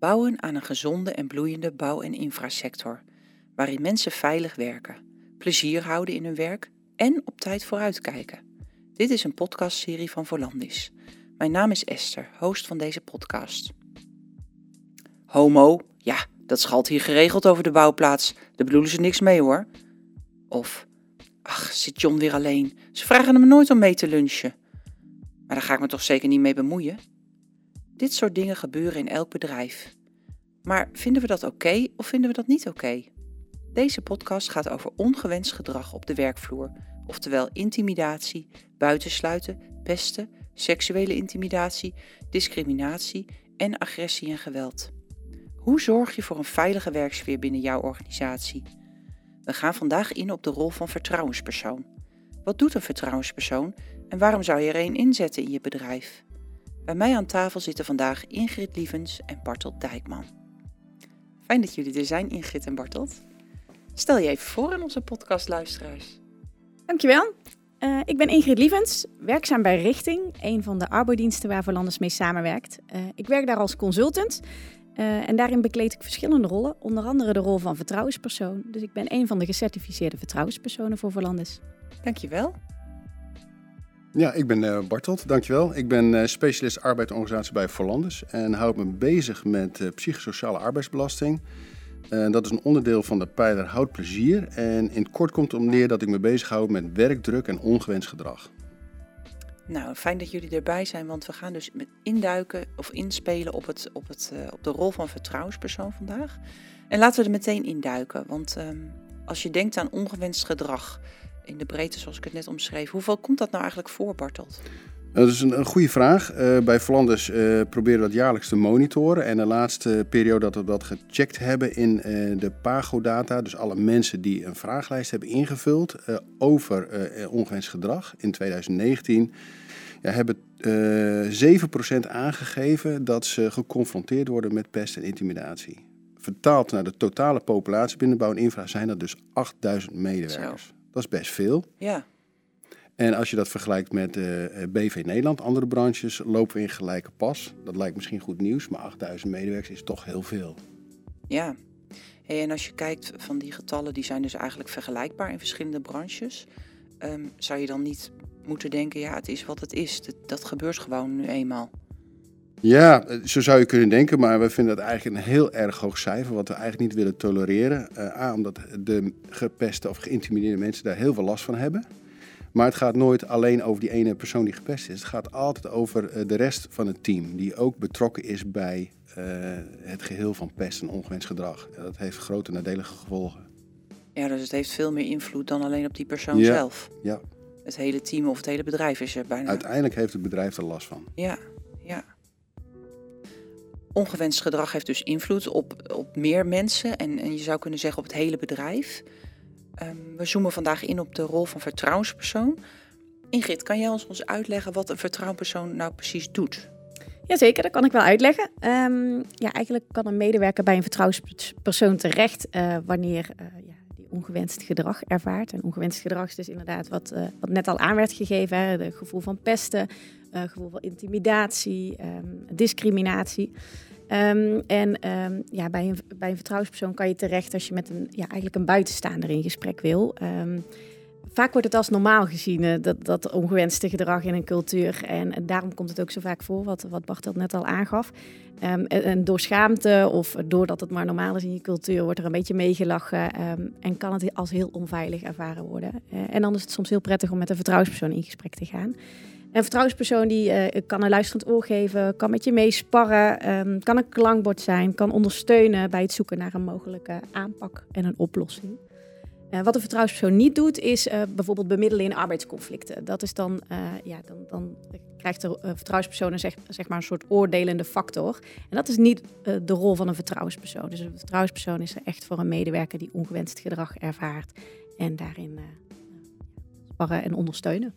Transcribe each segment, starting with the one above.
Bouwen aan een gezonde en bloeiende bouw- en infrasector, waarin mensen veilig werken, plezier houden in hun werk en op tijd vooruitkijken. Dit is een podcastserie van Volandis. Mijn naam is Esther, host van deze podcast. Homo, ja, dat schalt hier geregeld over de bouwplaats. Daar bedoelen ze niks mee hoor. Of, ach, zit John weer alleen. Ze vragen hem nooit om mee te lunchen. Maar daar ga ik me toch zeker niet mee bemoeien? Dit soort dingen gebeuren in elk bedrijf. Maar vinden we dat oké of vinden we dat niet oké? Deze podcast gaat over ongewenst gedrag op de werkvloer, oftewel intimidatie, buitensluiten, pesten, seksuele intimidatie, discriminatie en agressie en geweld. Hoe zorg je voor een veilige werksfeer binnen jouw organisatie? We gaan vandaag in op de rol van vertrouwenspersoon. Wat doet een vertrouwenspersoon en waarom zou je er een inzetten in je bedrijf? Bij mij aan tafel zitten vandaag Ingrid Lievens en Bartelt Dijkman. Fijn dat jullie er zijn, Ingrid en Bartelt. Stel je even voor aan onze podcastluisteraars. Dankjewel. Uh, ik ben Ingrid Lievens, werkzaam bij Richting, een van de arbodiensten waar Verlandes mee samenwerkt. Uh, ik werk daar als consultant uh, en daarin bekleed ik verschillende rollen, onder andere de rol van vertrouwenspersoon. Dus ik ben een van de gecertificeerde vertrouwenspersonen voor Verlandes. Dankjewel. Ja, ik ben uh, Bartelt, dankjewel. Ik ben uh, specialist arbeidsorganisatie bij Verlandes en houd me bezig met uh, psychosociale arbeidsbelasting. dat is een onderdeel van de pijler Houd Plezier. En in het kort komt het om neer dat ik me bezighoud met werkdruk en ongewenst gedrag. Nou, fijn dat jullie erbij zijn, want we gaan dus induiken of inspelen op, het, op, het, op de rol van vertrouwenspersoon vandaag. En laten we er meteen induiken, want um, als je denkt aan ongewenst gedrag, in de breedte zoals ik het net omschreef. Hoeveel komt dat nou eigenlijk voor, Bartelt? Dat is een, een goede vraag. Uh, bij Flanders uh, proberen we dat jaarlijks te monitoren. En de laatste periode dat we dat gecheckt hebben in uh, de PAGO-data, dus alle mensen die een vraaglijst hebben ingevuld over ongewenst gedrag in 2019, ja, hebben 7% aangegeven dat ze geconfronteerd worden met pest en intimidatie. Vertaald naar de totale populatie binnenbouw en infra zijn dat dus 8000 medewerkers. Zo. Dat is best veel. Ja. En als je dat vergelijkt met uh, BV Nederland, andere branches, lopen we in gelijke pas. Dat lijkt misschien goed nieuws, maar 8000 medewerkers is toch heel veel. Ja. Hey, en als je kijkt van die getallen, die zijn dus eigenlijk vergelijkbaar in verschillende branches. Um, zou je dan niet moeten denken, ja, het is wat het is. Dat, dat gebeurt gewoon nu eenmaal. Ja, zo zou je kunnen denken, maar we vinden dat eigenlijk een heel erg hoog cijfer, wat we eigenlijk niet willen tolereren. Uh, A, omdat de gepeste of geïntimideerde mensen daar heel veel last van hebben. Maar het gaat nooit alleen over die ene persoon die gepest is. Het gaat altijd over uh, de rest van het team, die ook betrokken is bij uh, het geheel van pest en ongewenst gedrag. En dat heeft grote nadelige gevolgen. Ja, dus het heeft veel meer invloed dan alleen op die persoon ja, zelf. Ja. Het hele team of het hele bedrijf is er bijna. Uiteindelijk heeft het bedrijf er last van. Ja, ja. Ongewenst gedrag heeft dus invloed op, op meer mensen en, en je zou kunnen zeggen op het hele bedrijf. Um, we zoomen vandaag in op de rol van vertrouwenspersoon. Ingrid, kan jij ons, ons uitleggen wat een vertrouwenspersoon nou precies doet? Jazeker, dat kan ik wel uitleggen. Um, ja, eigenlijk kan een medewerker bij een vertrouwenspersoon terecht uh, wanneer die ongewenst gedrag ervaart. En ongewenst gedrag is dus inderdaad wat, uh, wat net al aan werd gegeven. Het gevoel van pesten, uh, gevoel van intimidatie, um, discriminatie. Um, en um, ja, bij, een, bij een vertrouwenspersoon kan je terecht als je met een, ja, eigenlijk een buitenstaander in gesprek wil. Vaak wordt het als normaal gezien, uh, dat, dat ongewenste gedrag in een cultuur. En, daarom komt het ook zo vaak voor, wat, wat Bart net al aangaf. en, en, door schaamte of doordat het maar normaal is in je cultuur, wordt er een beetje meegelachen. en kan het als heel onveilig ervaren worden. Uh, en dan is het soms heel prettig om met een vertrouwenspersoon in gesprek te gaan. Een vertrouwenspersoon die uh, kan een luisterend oor geven, kan met je meesparren, um, kan een klankbord zijn, kan ondersteunen bij het zoeken naar een mogelijke aanpak en een oplossing. Uh, wat een vertrouwenspersoon niet doet, is uh, bijvoorbeeld bemiddelen in arbeidsconflicten. Dat is dan, ja, dan, dan krijgt de vertrouwenspersoon zeg, zeg maar een soort oordelende factor. En dat is niet de rol van een vertrouwenspersoon. Dus een vertrouwenspersoon is er echt voor een medewerker die ongewenst gedrag ervaart en daarin sparren en ondersteunen.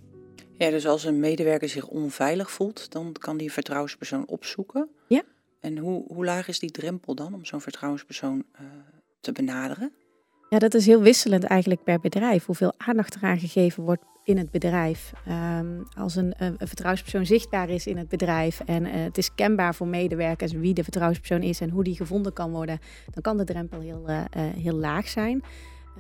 Ja, dus als een medewerker zich onveilig voelt, dan kan die vertrouwenspersoon opzoeken. Ja. En hoe, hoe laag is die drempel dan om zo'n vertrouwenspersoon te benaderen? Ja, dat is heel wisselend eigenlijk per bedrijf. Hoeveel aandacht eraan gegeven wordt in het bedrijf. Ehm, als een, een, vertrouwenspersoon zichtbaar is in het bedrijf en eh, het is kenbaar voor medewerkers wie de vertrouwenspersoon is en hoe die gevonden kan worden, dan kan de drempel heel, uh, heel laag zijn.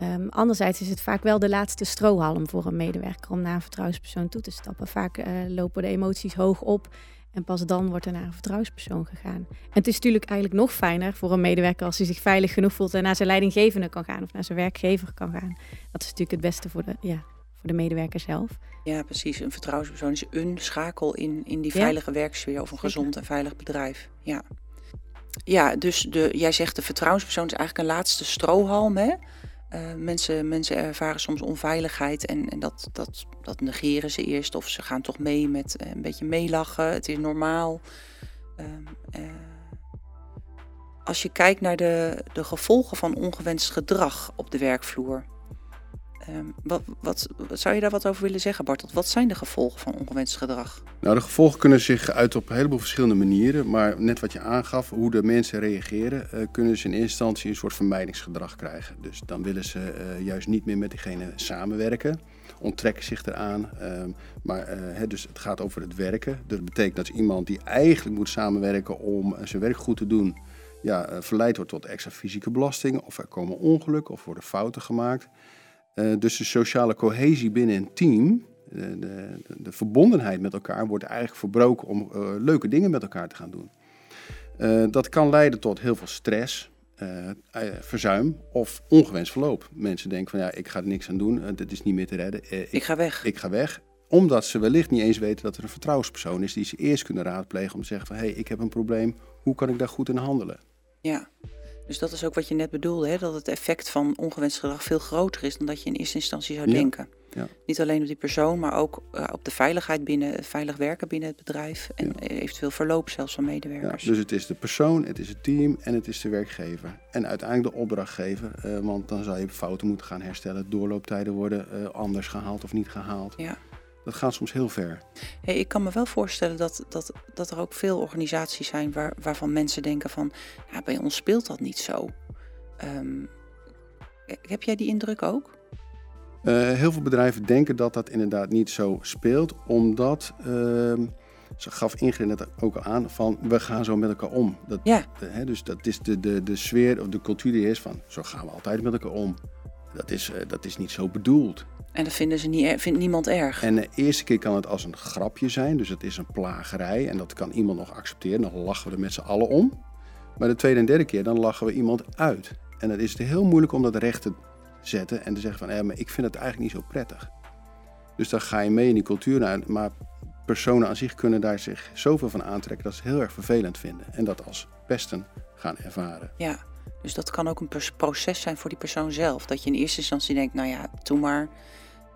Um, anderzijds is het vaak wel de laatste strohalm voor een medewerker om naar een vertrouwenspersoon toe te stappen. Vaak lopen de emoties hoog op en pas dan wordt er naar een vertrouwenspersoon gegaan. En het is natuurlijk eigenlijk nog fijner voor een medewerker als hij zich veilig genoeg voelt en naar zijn leidinggevende kan gaan of naar zijn werkgever kan gaan. Dat is natuurlijk het beste voor de, ja, voor de medewerker zelf. Ja, precies. Een vertrouwenspersoon is een schakel in, in die veilige werksfeer of een gezond en veilig bedrijf. Ja, ja dus de, jij zegt de vertrouwenspersoon is eigenlijk een laatste strohalm. Hè? Uh, mensen, mensen ervaren soms onveiligheid en, en dat, dat, dat negeren ze eerst of ze gaan toch mee met uh, een beetje meelachen. Het is normaal. Uh, als je kijkt naar de, de gevolgen van ongewenst gedrag op de werkvloer, ehm, wat, wat, zou je daar wat over willen zeggen, Bartelt? Wat zijn de gevolgen van ongewenst gedrag? Nou, de gevolgen kunnen zich uit op een heleboel verschillende manieren. Maar net wat je aangaf, hoe de mensen reageren, uh, kunnen ze in eerste instantie een soort vermijdingsgedrag krijgen. Dus dan willen ze uh, juist niet meer met diegene samenwerken, onttrekken zich eraan. Uh, maar uh, dus het gaat over het werken. Dat betekent dat iemand die eigenlijk moet samenwerken om zijn werk goed te doen, ja, verleid wordt tot extra fysieke belasting. Of er komen ongelukken of worden fouten gemaakt. Dus de sociale cohesie binnen een team de, de, de, verbondenheid met elkaar wordt eigenlijk verbroken om uh, leuke dingen met elkaar te gaan doen. Uh, dat kan leiden tot heel veel stress, verzuim of ongewenst verloop. Mensen denken van ja, ik ga er niks aan doen, dit is niet meer te redden. Ik, ik, ga weg. Ik ga weg. Omdat ze wellicht niet eens weten dat er een vertrouwenspersoon is die ze eerst kunnen raadplegen om te zeggen van hé, hey, ik heb een probleem, hoe kan ik daar goed in handelen? Ja, dus dat is ook wat je net bedoelde, hè? dat het effect van ongewenst gedrag veel groter is dan dat je in eerste instantie zou denken. Ja. Niet alleen op die persoon, maar ook uh, op de veiligheid binnen, veilig werken binnen het bedrijf en ja. eventueel verloop zelfs van medewerkers. Dus het is de persoon, het is het team en het is de werkgever. En uiteindelijk de opdrachtgever, uh, want dan zou je fouten moeten gaan herstellen. Doorlooptijden worden uh, anders gehaald of niet gehaald. Ja. Dat gaat soms heel ver. Hey, ik kan me wel voorstellen dat, dat, dat er ook veel organisaties zijn waar, waarvan mensen denken van, ja, bij ons speelt dat niet zo. Um, heb jij die indruk ook? Uh, heel veel bedrijven denken dat dat inderdaad niet zo speelt, omdat uh, ze gaf Ingrid net ook al aan van we gaan zo met elkaar om. Dat, ja. De, hè, dus dat is de, de, de sfeer of de cultuur die is van zo gaan we altijd met elkaar om. Dat is, uh, dat is niet zo bedoeld. En dat vinden ze niet, vindt niemand erg. En de eerste keer kan het als een grapje zijn, dus het is een plagerij en dat kan iemand nog accepteren. Dan lachen we er met z'n allen om. Maar de tweede en derde keer dan lachen we iemand uit. En dan is het heel moeilijk om dat recht te zetten en te zeggen van ja, maar ik vind het eigenlijk niet zo prettig. Dus dan ga je mee in die cultuur, maar personen aan zich kunnen daar zich zoveel van aantrekken dat ze het heel erg vervelend vinden en dat als pesten gaan ervaren. Ja, dus dat kan ook een proces zijn voor die persoon zelf. Dat je in eerste instantie denkt, nou ja, doe maar.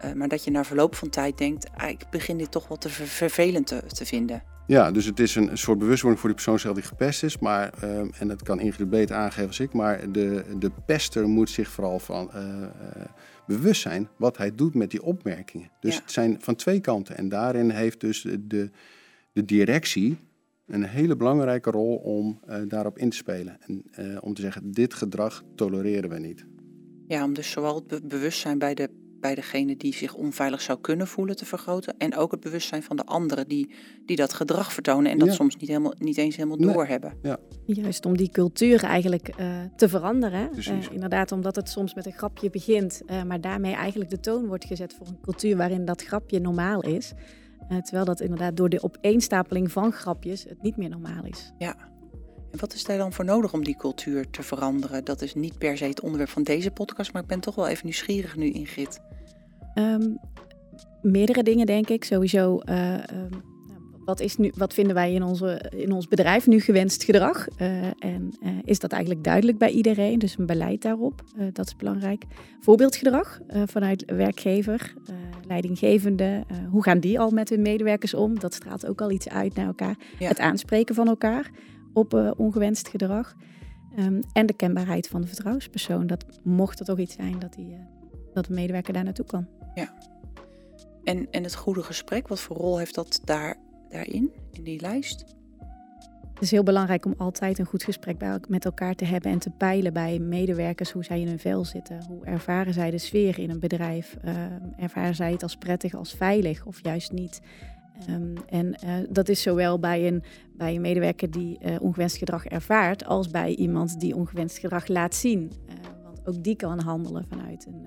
Uh, maar dat je na verloop van tijd denkt, ah, ik begin dit toch wel te ver vervelend te, te vinden. Ja, dus het is een soort bewustwording voor die persoon zelf die gepest is. Maar, uh, en dat kan Ingrid beter aangeven als ik, maar de, de pester moet zich vooral van uh, bewust zijn wat hij doet met die opmerkingen. Dus ja. het zijn van twee kanten. En daarin heeft dus de, de directie een hele belangrijke rol om daarop in te spelen. En om te zeggen, dit gedrag tolereren we niet. Ja, om dus zowel het be bewustzijn bij de bij degene die zich onveilig zou kunnen voelen te vergroten. En ook het bewustzijn van de anderen die, die dat gedrag vertonen en dat ja. soms niet, helemaal, niet eens helemaal nee. doorhebben. Ja. Juist om die cultuur eigenlijk uh, te veranderen. Uh, inderdaad, omdat het soms met een grapje begint, uh, maar daarmee eigenlijk de toon wordt gezet voor een cultuur waarin dat grapje normaal is. terwijl dat inderdaad door de opeenstapeling van grapjes het niet meer normaal is. Ja, en wat is daar dan voor nodig om die cultuur te veranderen? Dat is niet per se het onderwerp van deze podcast, maar ik ben toch wel even nieuwsgierig nu, Ingrid. Um, meerdere dingen, denk ik. Sowieso, uh, um, wat, is nu, wat vinden wij in, onze, in ons bedrijf nu gewenst gedrag? Uh, en uh, is dat eigenlijk duidelijk bij iedereen? Dus een beleid daarop, dat is belangrijk. Voorbeeldgedrag vanuit werkgever, leidinggevende. hoe gaan die al met hun medewerkers om? Dat straalt ook al iets uit naar elkaar. Ja. Het aanspreken van elkaar op uh, ongewenst gedrag. Um, en de kenbaarheid van de vertrouwenspersoon. Dat mocht er toch iets zijn dat, die, uh, dat de medewerker daar naartoe kan. Ja. En, en het goede gesprek, wat voor rol heeft dat daar, daarin, in die lijst? Het is heel belangrijk om altijd een goed gesprek bij, met elkaar te hebben en te peilen bij medewerkers hoe zij in hun vel zitten. Hoe ervaren zij de sfeer in een bedrijf? Uh, ervaren zij het als prettig, als veilig of juist niet? Um, en uh, dat is zowel bij een, bij een medewerker die uh, ongewenst gedrag ervaart, als bij iemand die ongewenst gedrag laat zien. Uh, want ook die kan handelen vanuit een,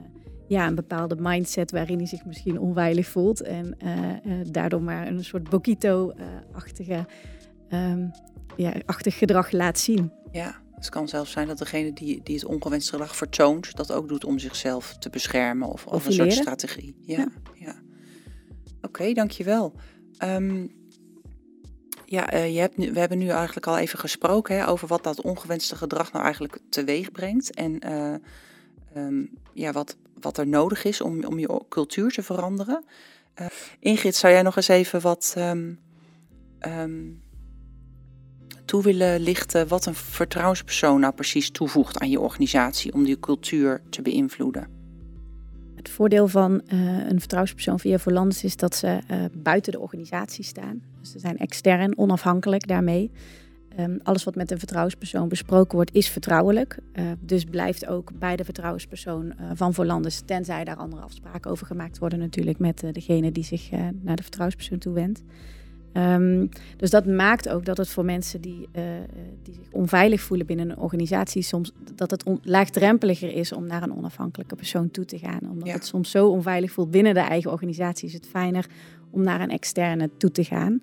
ja, een bepaalde mindset waarin hij zich misschien onveilig voelt. En daardoor maar een soort Bokito-achtige um, ja, achtig gedrag laat zien. Ja, het kan zelfs zijn dat degene die, die het ongewenst gedrag vertoont, dat ook doet om zichzelf te beschermen of als een soort strategie. Ja, ja. ja. Oké, okay, dankjewel. Um, ja, uh, je hebt we hebben nu eigenlijk al even gesproken hè, over wat dat ongewenste gedrag nou eigenlijk teweeg brengt. En uh, um, ja, wat, wat er nodig is om, om je cultuur te veranderen. Uh, Ingrid, zou jij nog eens even wat um, toe willen lichten wat een vertrouwenspersoon nou precies toevoegt aan je organisatie om die cultuur te beïnvloeden? Het voordeel van uh, een vertrouwenspersoon via Volandis is dat ze uh, buiten de organisatie staan. Dus ze zijn extern, onafhankelijk daarmee. Um, alles wat met een vertrouwenspersoon besproken wordt, is vertrouwelijk. Uh, dus blijft ook bij de vertrouwenspersoon van Volandis, tenzij daar andere afspraken over gemaakt worden natuurlijk met degene die zich naar de vertrouwenspersoon toewendt. Um, dus dat maakt ook dat het voor mensen die, uh, die zich onveilig voelen binnen een organisatie soms dat het laagdrempeliger is om naar een onafhankelijke persoon toe te gaan. Omdat ja. het soms zo onveilig voelt binnen de eigen organisatie, is het fijner om naar een externe toe te gaan.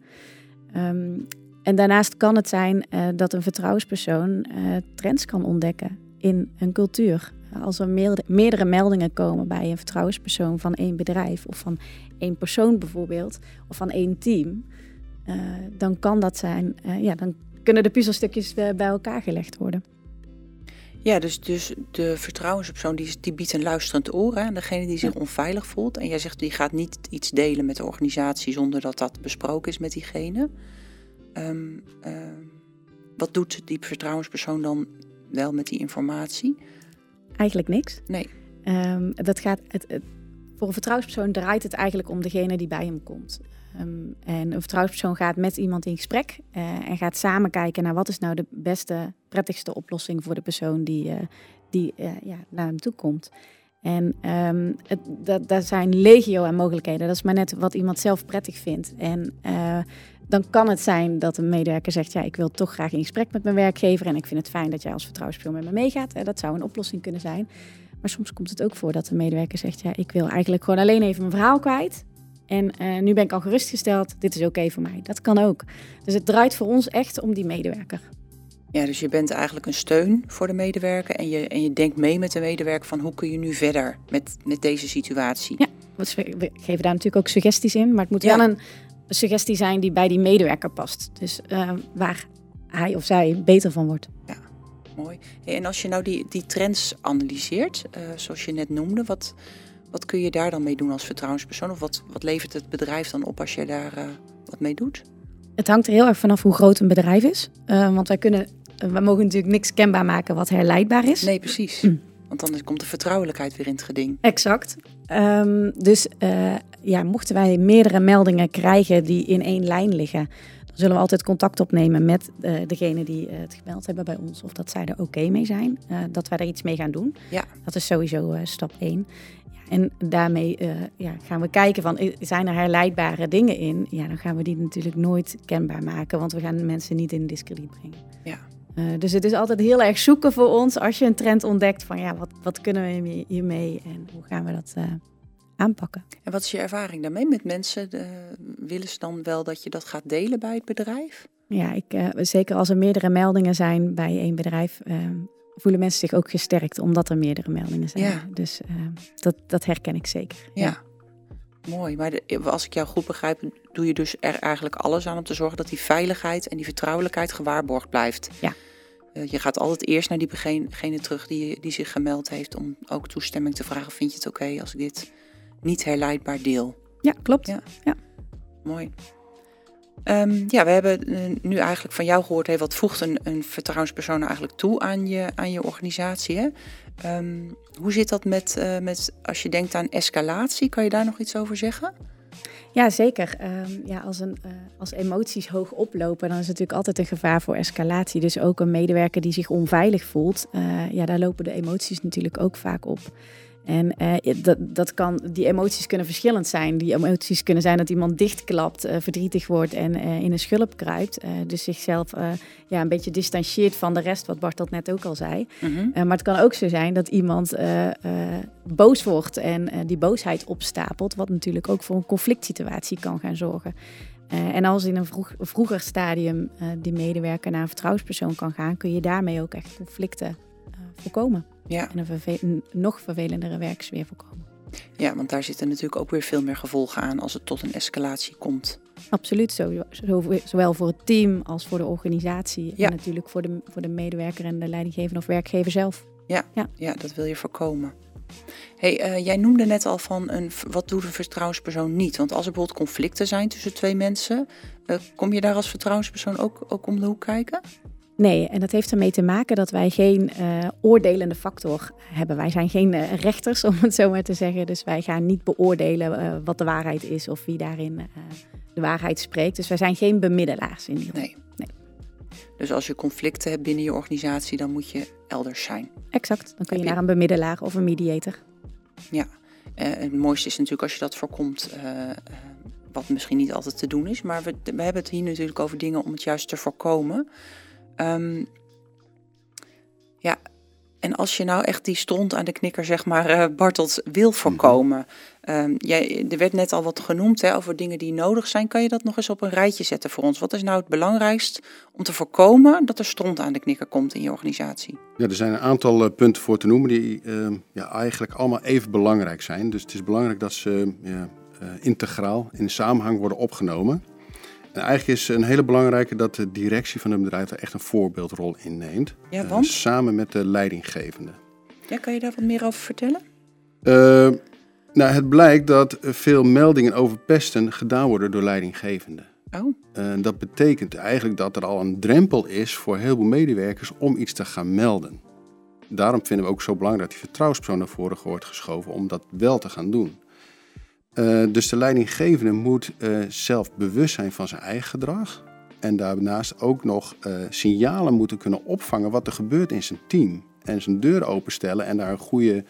Um, en daarnaast kan het zijn uh, dat een vertrouwenspersoon uh, trends kan ontdekken in een cultuur. Als er meerdere, meldingen komen bij een vertrouwenspersoon van één bedrijf of van één persoon bijvoorbeeld, of van één team, dan kan dat zijn, uh, ja, dan kunnen de puzzelstukjes uh, bij elkaar gelegd worden. Ja, dus, dus de vertrouwenspersoon die, die biedt een luisterend oor aan degene die zich ja. onveilig voelt. En jij zegt die gaat niet iets delen met de organisatie zonder dat dat besproken is met diegene. Um, wat doet die vertrouwenspersoon dan wel met die informatie? Eigenlijk niks. Nee. Um, dat gaat, het, het, voor een vertrouwenspersoon draait het eigenlijk om degene die bij hem komt. Um, en een vertrouwenspersoon gaat met iemand in gesprek uh, en gaat samen kijken naar wat is nou de beste, prettigste oplossing voor de persoon die, uh, die uh, ja, naar hem toe komt. En dat, dat zijn legio aan mogelijkheden. Dat is maar net wat iemand zelf prettig vindt. En dan kan het zijn dat een medewerker zegt: Ja, ik wil toch graag in gesprek met mijn werkgever. En ik vind het fijn dat jij als vertrouwenspersoon met me meegaat. Dat zou een oplossing kunnen zijn. Maar soms komt het ook voor dat de medewerker zegt: Ja, ik wil eigenlijk gewoon alleen even mijn verhaal kwijt. En uh, nu ben ik al gerustgesteld, dit is oké okay voor mij. Dat kan ook. Dus het draait voor ons echt om die medewerker. Ja, dus je bent eigenlijk een steun voor de medewerker en je, en je denkt mee met de medewerker van hoe kun je nu verder met, met deze situatie. Ja, we geven daar natuurlijk ook suggesties in, maar het moet ja. wel een suggestie zijn die bij die medewerker past. Dus uh, waar hij of zij beter van wordt. Ja, mooi. En als je nou die, die trends analyseert, uh, zoals je net noemde, wat, wat kun je daar dan mee doen als vertrouwenspersoon? Of wat, wat levert het bedrijf dan op als je daar uh, wat mee doet? Het hangt er heel erg vanaf hoe groot een bedrijf is. Uh, want wij kunnen, we mogen natuurlijk niks kenbaar maken wat herleidbaar is. Nee, precies. Hm. Want dan komt de vertrouwelijkheid weer in het geding. Exact. Um, dus ja, mochten wij meerdere meldingen krijgen die in één lijn liggen, dan zullen we altijd contact opnemen met degene die het gemeld hebben bij ons. Of dat zij er oké okay mee zijn. dat wij er iets mee gaan doen. Ja. Dat is sowieso stap één. En daarmee uh, ja, gaan we kijken van, zijn er herleidbare dingen in? Ja, dan gaan we die natuurlijk nooit kenbaar maken, want we gaan mensen niet in discrediet brengen. Ja. Uh, dus het is altijd heel erg zoeken voor ons als je een trend ontdekt van, ja, wat, wat kunnen we hiermee en hoe gaan we dat uh, aanpakken? En wat is je ervaring daarmee met mensen? De, willen ze dan wel dat je dat gaat delen bij het bedrijf? Ja, ik, zeker als er meerdere meldingen zijn bij één bedrijf, voelen mensen zich ook gesterkt omdat er meerdere meldingen zijn. Ja. Dus uh, dat, dat herken ik zeker. Ja, ja. mooi. Maar de, als ik jou goed begrijp, doe je dus er eigenlijk alles aan om te zorgen dat die veiligheid en die vertrouwelijkheid gewaarborgd blijft. Ja. Uh, je gaat altijd eerst naar diegene terug die, die zich gemeld heeft om ook toestemming te vragen. Vind je het oké okay als ik dit niet herleidbaar deel? Ja, klopt. Ja. ja. Mooi. Um, ja, we hebben uh, nu eigenlijk van jou gehoord, hey, wat voegt een, een vertrouwenspersoon eigenlijk toe aan je, aan je organisatie? Hè? Um, hoe zit dat met, uh, met, als je denkt aan escalatie, kan je daar nog iets over zeggen? Ja, zeker. Ehm, ja, als, een, uh, als emoties hoog oplopen, dan is het natuurlijk altijd een gevaar voor escalatie. Dus ook een medewerker die zich onveilig voelt, ja, daar lopen de emoties natuurlijk ook vaak op. En uh, dat, dat kan, die emoties kunnen verschillend zijn. Die emoties kunnen zijn dat iemand dichtklapt, uh, verdrietig wordt en uh, in een schulp kruipt. dus zichzelf ja, een beetje distancieert van de rest, wat Bart dat net ook al zei. Mm -hmm. maar het kan ook zo zijn dat iemand boos wordt en die boosheid opstapelt, wat natuurlijk ook voor een conflict situatie kan gaan zorgen. en als in een vroeg, vroeger stadium die medewerker naar een vertrouwenspersoon kan gaan, kun je daarmee ook echt conflicten voorkomen. Ja. En een, nog vervelendere werksfeer voorkomen. Ja, want daar zitten natuurlijk ook weer veel meer gevolgen aan als het tot een escalatie komt. Absoluut, zo, zo, zowel voor het team als voor de organisatie. Ja. En natuurlijk voor de, voor de medewerker en de leidinggevende of werkgever zelf. Ja, ja. ja dat wil je voorkomen. Hey, uh, jij noemde net al van een, wat doet een vertrouwenspersoon niet? Want als er bijvoorbeeld conflicten zijn tussen twee mensen, uh, kom je daar als vertrouwenspersoon ook, ook om de hoek kijken? Nee, en dat heeft ermee te maken dat wij geen uh, oordelende factor hebben. Wij zijn geen uh, rechters, om het zo maar te zeggen. Dus wij gaan niet beoordelen uh, wat de waarheid is of wie daarin de waarheid spreekt. Dus wij zijn geen bemiddelaars in die nee. nee. Dus als je conflicten hebt binnen je organisatie, dan moet je elders zijn. Exact, dan kun je, je naar een bemiddelaar of een mediator. Ja, het mooiste is natuurlijk als je dat voorkomt wat misschien niet altijd te doen is. Maar we, we hebben het hier natuurlijk over dingen om het juist te voorkomen. Um, ja, en als je nou echt die stond aan de knikker, zeg maar, uh, Bartels wil voorkomen. Um, jij, er werd net al wat genoemd hè, over dingen die nodig zijn. Kan je dat nog eens op een rijtje zetten voor ons? Wat is nou het belangrijkst om te voorkomen dat er stront aan de knikker komt in je organisatie? Ja, er zijn een aantal uh, punten voor te noemen die uh, ja, eigenlijk allemaal even belangrijk zijn. Dus het is belangrijk dat ze uh, integraal in samenhang worden opgenomen. En eigenlijk is een hele belangrijke dat de directie van het bedrijf er echt een voorbeeldrol in neemt. Ja, want? Uh, samen met de leidinggevende. Ja, kan je daar wat meer over vertellen? Uh, nou, het blijkt dat veel meldingen over pesten gedaan worden door leidinggevenden. Oh. Uh, dat betekent eigenlijk dat er al een drempel is voor heel veel medewerkers om iets te gaan melden. Daarom vinden we ook zo belangrijk dat die vertrouwenspersoon naar voren wordt geschoven om dat wel te gaan doen. Uh, dus de leidinggevende moet uh, zelf bewust zijn van zijn eigen gedrag. En daarnaast ook nog uh, signalen moeten kunnen opvangen wat er gebeurt in zijn team. En zijn deur openstellen en daar een goede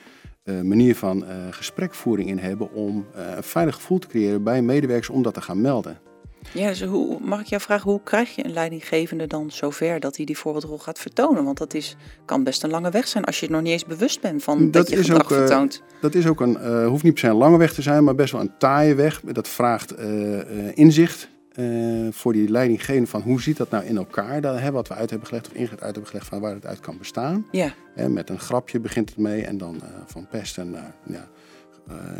manier van gesprekvoering in hebben om een veilig gevoel te creëren bij medewerkers om dat te gaan melden. Ja, dus hoe, mag ik jou vragen, hoe krijg je een leidinggevende dan zover dat hij die voorbeeldrol gaat vertonen? Want dat is, kan best een lange weg zijn als je nog niet eens bewust bent van dat, dat je gedrag ook, uh, vertoont. Dat is ook een, uh, hoeft niet per se een lange weg te zijn, maar best wel een taaie weg. Dat vraagt uh, inzicht voor die leidinggevende van hoe ziet dat nou in elkaar? Dat, hè, wat we uit hebben gelegd of inzicht uit hebben gelegd van waar het uit kan bestaan. Ja. met een grapje begint het mee en dan van pesten naar, ja,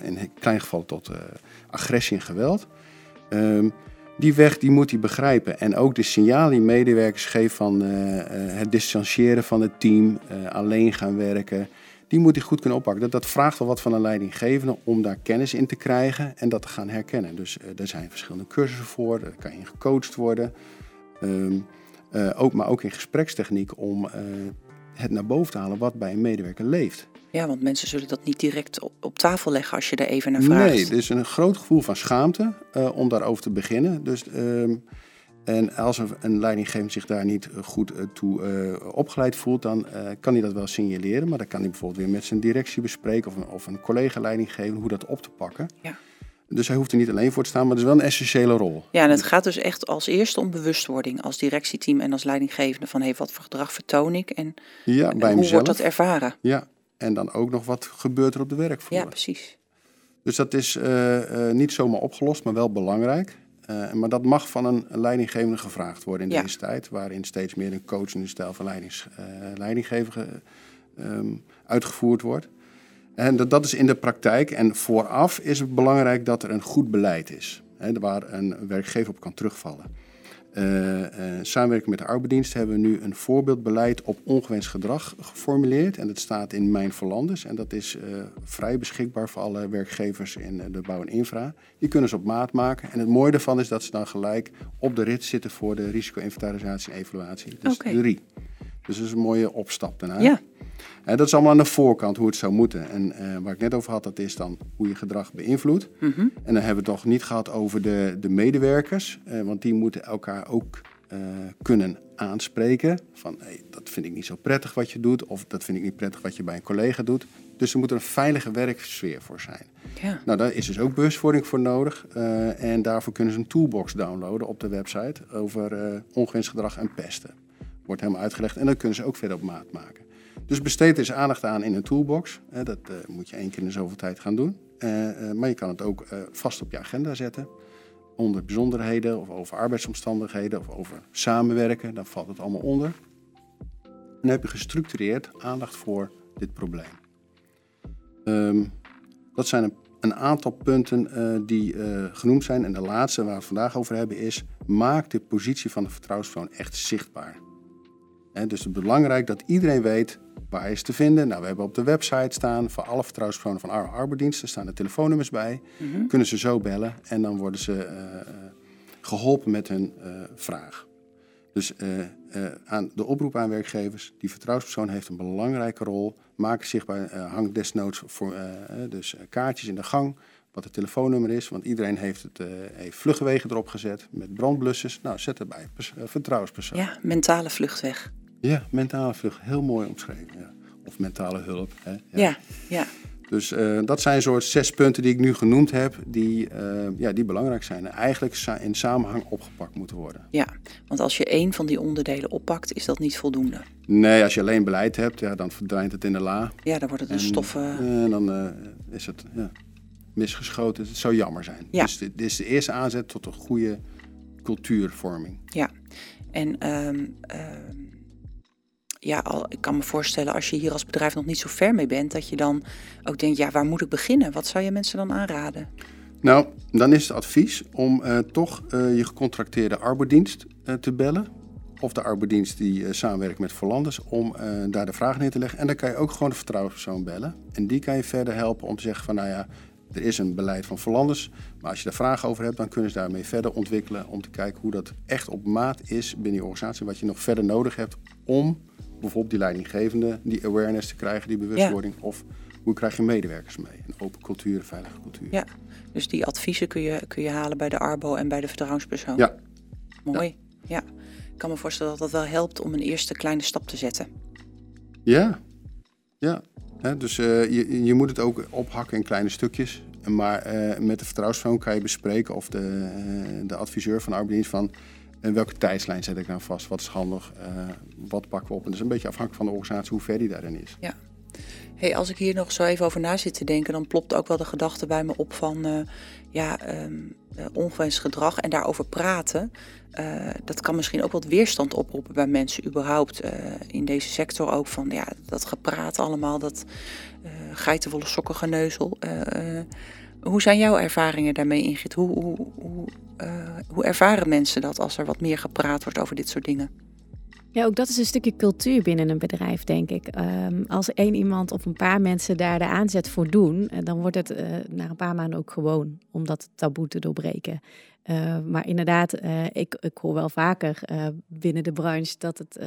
in klein geval tot agressie en geweld. Um, die weg die moet hij begrijpen. En ook de signalen die medewerkers geven van uh, uh, het distancieren van het team, uh, alleen gaan werken, die moet hij goed kunnen oppakken. Dat, dat vraagt wel wat van een leidinggevende om daar kennis in te krijgen en dat te gaan herkennen. Dus er zijn verschillende cursussen voor, daar kan je in gecoacht worden. Um, ook, maar ook in gesprekstechniek om het naar boven te halen wat bij een medewerker leeft. Ja, want mensen zullen dat niet direct op, tafel leggen als je er even naar vraagt. Nee, er is een groot gevoel van schaamte uh, om daarover te beginnen. Dus, um, en als een, een leidinggevende zich daar niet goed uh, toe uh, opgeleid voelt, dan kan hij dat wel signaleren. Maar dan kan hij bijvoorbeeld weer met zijn directie bespreken of een, of een collega leidinggevende hoe dat op te pakken. Ja. Dus hij hoeft er niet alleen voor te staan, maar het is wel een essentiële rol. Ja, en het gaat dus echt als eerste om bewustwording als directieteam en als leidinggevende van hey, wat voor gedrag vertoon ik en, ja, en bij hoe mezelf. wordt dat ervaren? Ja, en dan ook nog wat gebeurt er op de werkvloer. Ja, precies. Dus dat is uh, uh, niet zomaar opgelost, maar wel belangrijk. Uh, maar dat mag van een leidinggevende gevraagd worden in Ja. deze tijd, waarin steeds meer een coachende stijl van leidings, leidinggever um, uitgevoerd wordt. En dat, dat is in de praktijk. En vooraf is het belangrijk dat er een goed beleid is, hè, waar een werkgever op kan terugvallen. Uh, uh, samenwerking met de arbeidsdienst hebben we nu een voorbeeldbeleid op ongewenst gedrag geformuleerd. En dat staat in Mijn Verlandes. En dat is uh, vrij beschikbaar voor alle werkgevers in de bouw en infra. Die kunnen ze op maat maken. En het mooie daarvan is dat ze dan gelijk op de rit zitten voor de risico-inventarisatie en evaluatie. Dus RI. Dus dat is een mooie opstap daarna. Ja. Dat is allemaal aan de voorkant hoe het zou moeten. En uh, waar ik net over had, dat is dan hoe je gedrag beïnvloedt. Mhm. En dan hebben we het nog niet gehad over de, de medewerkers. Uh, want die moeten elkaar ook uh, kunnen aanspreken. Van hey, dat vind ik niet zo prettig wat je doet. Of dat vind ik niet prettig wat je bij een collega doet. Dus er moet een veilige werksfeer voor zijn. Ja. Nou, daar is dus ook bewustwording voor nodig. En daarvoor kunnen ze een toolbox downloaden op de website over ongewenst gedrag en pesten. Wordt helemaal uitgelegd en dat kunnen ze ook verder op maat maken. Dus besteed eens aandacht aan in een toolbox. Uh, dat moet je één keer in zoveel tijd gaan doen. maar je kan het ook vast op je agenda zetten. Onder bijzonderheden of over arbeidsomstandigheden of over samenwerken. Dan valt het allemaal onder. En dan heb je gestructureerd aandacht voor dit probleem. Um, dat zijn een, aantal punten die genoemd zijn. En de laatste waar we het vandaag over hebben is... maak de positie van de vertrouwenspersoon echt zichtbaar. He, dus het is belangrijk dat iedereen weet waar hij is te vinden. Nou, we hebben op de website staan voor alle vertrouwenspersonen van Ar arbeidsdiensten... staan de telefoonnummers bij. Mm -hmm. Kunnen ze zo bellen en dan worden ze uh, geholpen met hun vraag. Dus aan de oproep aan werkgevers, die vertrouwenspersoon heeft een belangrijke rol. Maak zichtbaar, hang desnoods voor, dus kaartjes in de gang, wat het telefoonnummer is. Want iedereen heeft, het, uh, heeft vluchtwegen erop gezet met brandblussers. Nou, zet erbij, vertrouwenspersoon. Ja, mentale vluchtweg. Ja, mentale vlucht, heel mooi omschreven. Ja. Of mentale hulp. Hè? Ja, ja. ja. Dus uh, dat zijn soort zes punten die ik nu genoemd heb, die, uh, ja, die belangrijk zijn. En eigenlijk in samenhang opgepakt moeten worden. Ja, want als je één van die onderdelen oppakt, is dat niet voldoende. Nee, als je alleen beleid hebt, ja, dan verdwijnt het in de la. Ja, dan wordt het een en, stoffen... En dan uh, is het ja, misgeschoten. Het zou jammer zijn. Ja. Dus dit is de eerste aanzet tot een goede cultuurvorming. Ja, en... Um, um ja, al, ik kan me voorstellen als je hier als bedrijf nog niet zo ver mee bent, dat je dan ook denkt, ja, waar moet ik beginnen? Wat zou je mensen dan aanraden? Nou, dan is het advies om uh, toch uh, je gecontracteerde arbeidsdienst uh, te bellen. Of de arbeidsdienst die samenwerkt met Volanders, om daar de vraag neer te leggen. En dan kan je ook gewoon de vertrouwenspersoon bellen. En die kan je verder helpen om te zeggen van, nou ja, er is een beleid van Volanders. Maar als je daar vragen over hebt, dan kunnen ze daarmee verder ontwikkelen. Om te kijken hoe dat echt op maat is binnen je organisatie. Wat je nog verder nodig hebt om bijvoorbeeld die leidinggevende, die awareness te krijgen, die bewustwording. Ja. Of hoe krijg je medewerkers mee? Een open cultuur, een veilige cultuur. Ja, dus die adviezen kun je, kun je halen bij de Arbo en bij de vertrouwenspersoon. Ja. Mooi. Ja. ja. Ik kan me voorstellen dat dat wel helpt om een eerste kleine stap te zetten. Ja, ja. He, dus uh, je, je moet het ook ophakken in kleine stukjes. Maar uh, met de vertrouwenspersoon kan je bespreken of de, uh, de adviseur van de arbeidsdienst van en welke tijdslijn zet ik nou vast? Wat is handig? Uh, wat pakken we op? En dat is een beetje afhankelijk van de organisatie hoe ver die daarin is. Ja. Hey, als ik hier nog zo even over na zit te denken, dan plopt ook wel de gedachte bij me op van uh, ja, um, uh, ongewenst gedrag en daarover praten. Dat kan misschien ook wat weerstand oproepen bij mensen überhaupt in deze sector ook van ja, dat gepraat allemaal, dat geitenwolle sokken geneuzel. hoe zijn jouw ervaringen daarmee, Ingrid? Hoe, hoe, hoe, hoe ervaren mensen dat als er wat meer gepraat wordt over dit soort dingen? Ja, ook dat is een stukje cultuur binnen een bedrijf, denk ik. Um, als één iemand of een paar mensen daar de aanzet voor doen, dan wordt het uh, na een paar maanden ook gewoon om dat taboe te doorbreken. Uh, maar inderdaad, ik, ik hoor wel vaker binnen de branche dat het,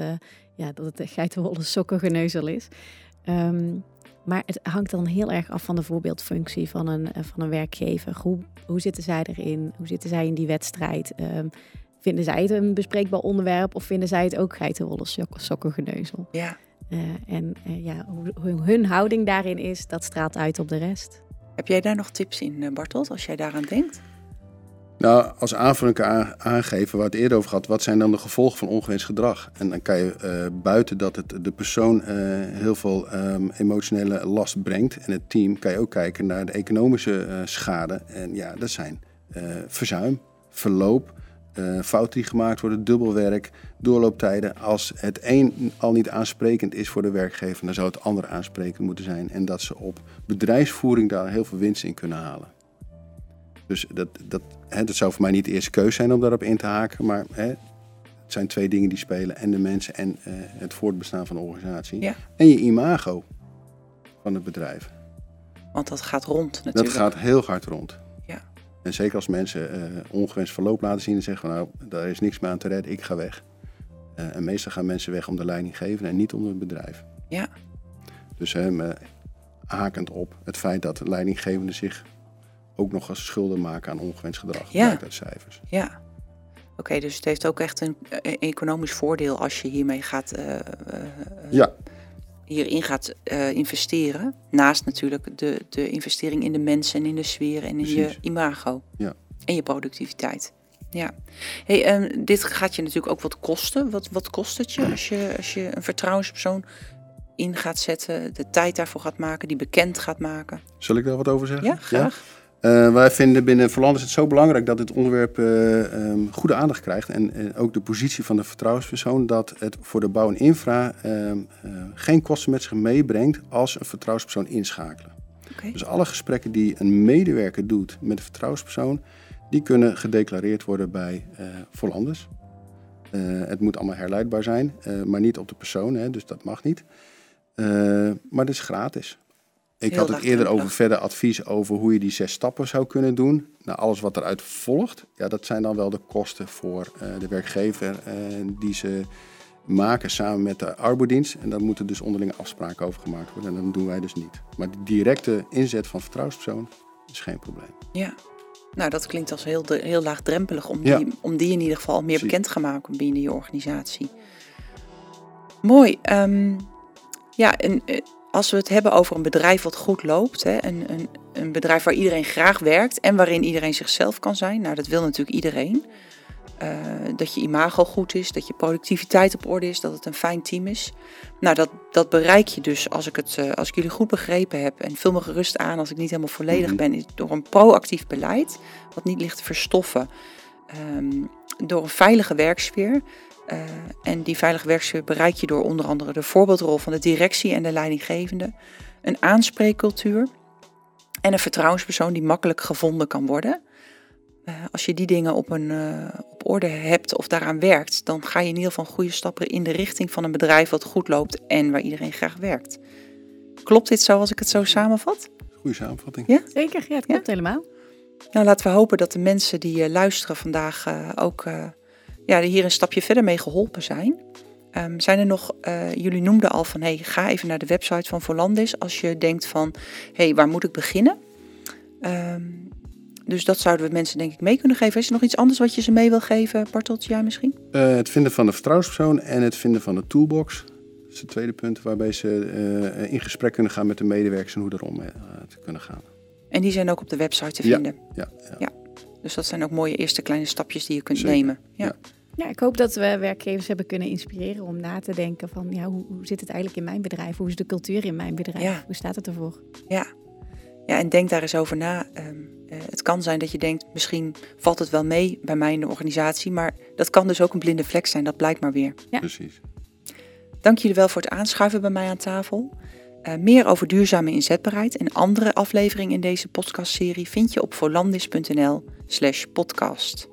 ja, dat het geitenwolle sokkengeneuzel is. Um, maar het hangt dan heel erg af van de voorbeeldfunctie van een, van een werkgever. Hoe, hoe zitten zij erin? Hoe zitten zij in die wedstrijd? Um, Vinden zij het een bespreekbaar onderwerp of vinden zij het ook geitenwolle sok sokkengeneuzel? Ja. Uh, en uh, ja, hoe, hoe, hun houding daarin is, dat straalt uit op de rest. Heb jij daar nog tips in, Bartelt, als jij daaraan denkt? Nou, als aanvulling kan aangeven waar het eerder over gaat, wat zijn dan de gevolgen van ongewenst gedrag? En dan kan je uh, buiten dat het de persoon heel veel um, emotionele last brengt en het team, kan je ook kijken naar de economische schade. En ja, dat zijn verzuim, verloop, fouten die gemaakt worden, dubbelwerk, doorlooptijden. Als het een al niet aansprekend is voor de werkgever, dan zou het ander aansprekend moeten zijn. En dat ze op bedrijfsvoering daar heel veel winst in kunnen halen. Dus dat, dat, hè, dat zou voor mij niet de eerste keuze zijn om daarop in te haken. Maar hè, het zijn twee dingen die spelen. En de mensen en uh, het voortbestaan van de organisatie. Ja. En je imago van het bedrijf. Want dat gaat rond natuurlijk. Dat gaat heel hard rond. Ja. En zeker als mensen uh, ongewenst verloop laten zien en zeggen van nou, daar is niks meer aan te redden, ik ga weg. Uh, en meestal gaan mensen weg om de leidinggevende en niet om het bedrijf. Ja. Dus hakend op het feit dat leidinggevenden zich ook nog eens schulden maken aan ongewenst gedrag. Ja. uit cijfers. Ja. Oké, dus het heeft ook echt een, eh, economisch voordeel als je hiermee gaat, eh, eh, Ja, hierin gaat investeren. Naast natuurlijk de, de investering in de mensen en in de sfeer en in je imago. Ja. En je productiviteit. Ja. Hey, ehm, dit gaat je natuurlijk ook wat kosten. Wat, wat kost het je als, je als je een vertrouwenspersoon in gaat zetten, de tijd daarvoor gaat maken, die bekend gaat maken? zal ik daar wat over zeggen? Ja, graag. Eh, wij vinden binnen Verlanders het zo belangrijk dat dit onderwerp eh, ehm, goede aandacht krijgt. En eh, ook de positie van de vertrouwenspersoon, dat het voor de bouw en infra ehm, eh, geen kosten met zich meebrengt als een vertrouwenspersoon inschakelen. Dus alle gesprekken die een medewerker doet met de vertrouwenspersoon, die kunnen gedeclareerd worden bij Vollanders. Eh, het moet allemaal herleidbaar zijn, maar niet op de persoon, hè, dus dat mag niet. Maar het is gratis. Ik Heel had het eerder over verder advies over hoe je die zes stappen zou kunnen doen. Nou, alles wat eruit volgt, ja, dat zijn dan wel de kosten voor eh, de werkgever eh, die ze maken samen met de arbodienst. En daar moeten dus onderlinge afspraken over gemaakt worden. En dat doen wij dus niet. Maar de directe inzet van vertrouwenspersoon is geen probleem. Ja. Nou, dat klinkt als heel, heel laagdrempelig om, Ja. die, om die in ieder geval meer bekend te maken binnen je organisatie. Mooi. ehm, ja, en eh, als we het hebben over een bedrijf wat goed loopt, hè, een, een, een bedrijf waar iedereen graag werkt en waarin iedereen zichzelf kan zijn, nou dat wil natuurlijk iedereen. Eh, dat je imago goed is, dat je productiviteit op orde is, dat het een fijn team is. Nou, dat, dat bereik je dus, als ik, het, eh, als ik jullie goed begrepen heb, en vul me gerust aan als ik niet helemaal volledig Mhm. ben, door een proactief beleid, wat niet ligt te verstoffen, ehm, door een veilige werksfeer. Eh, en die veilige werksfeer bereik je door onder andere de voorbeeldrol van de directie en de leidinggevende, een aanspreekcultuur en een vertrouwenspersoon die makkelijk gevonden kan worden. Eh, als je die dingen op, een, eh, op orde hebt of daaraan werkt, dan ga je in ieder geval goede stappen in de richting van een bedrijf wat goed loopt en waar iedereen graag werkt. Klopt dit zo als ik het zo samenvat? Goede samenvatting. Ja? Zeker, ja, het klopt helemaal. Nou, laten we hopen dat de mensen die luisteren vandaag ook eh, ja, hier een stapje verder mee geholpen zijn. Ehm, zijn er nog, eh, jullie noemden al van, hey, ga even naar de website van Volandis als je denkt van, hey, waar moet ik beginnen? Ehm, dus dat zouden we mensen denk ik mee kunnen geven. Is er nog iets anders wat je ze mee wil geven, Bartelt, jij misschien? Eh, het vinden van de vertrouwenspersoon en het vinden van de toolbox. Dat is het tweede punt waarbij ze eh, in gesprek kunnen gaan met de medewerkers en hoe erom eh, te kunnen gaan. En die zijn ook op de website te Ja. vinden. Ja, ja. Dus dat zijn ook mooie eerste kleine stapjes die je kunt Zeker. nemen. Ja. Ja. Ja, ik hoop dat we werkgevers hebben kunnen inspireren om na te denken van ja, hoe, hoe zit het eigenlijk in mijn bedrijf? Hoe is de cultuur in mijn bedrijf? Ja. Hoe staat het ervoor? Ja. ja, en denk daar eens over na. Ehm, eh, het kan zijn dat je denkt, misschien valt het wel mee bij mij in de organisatie, maar dat kan dus ook een blinde vlek zijn, dat blijkt maar weer. Ja. Precies. Dank jullie wel voor het aanschuiven bij mij aan tafel. Eh, meer over duurzame inzetbaarheid en andere afleveringen in deze podcastserie vind je op volandis.nl slash podcast.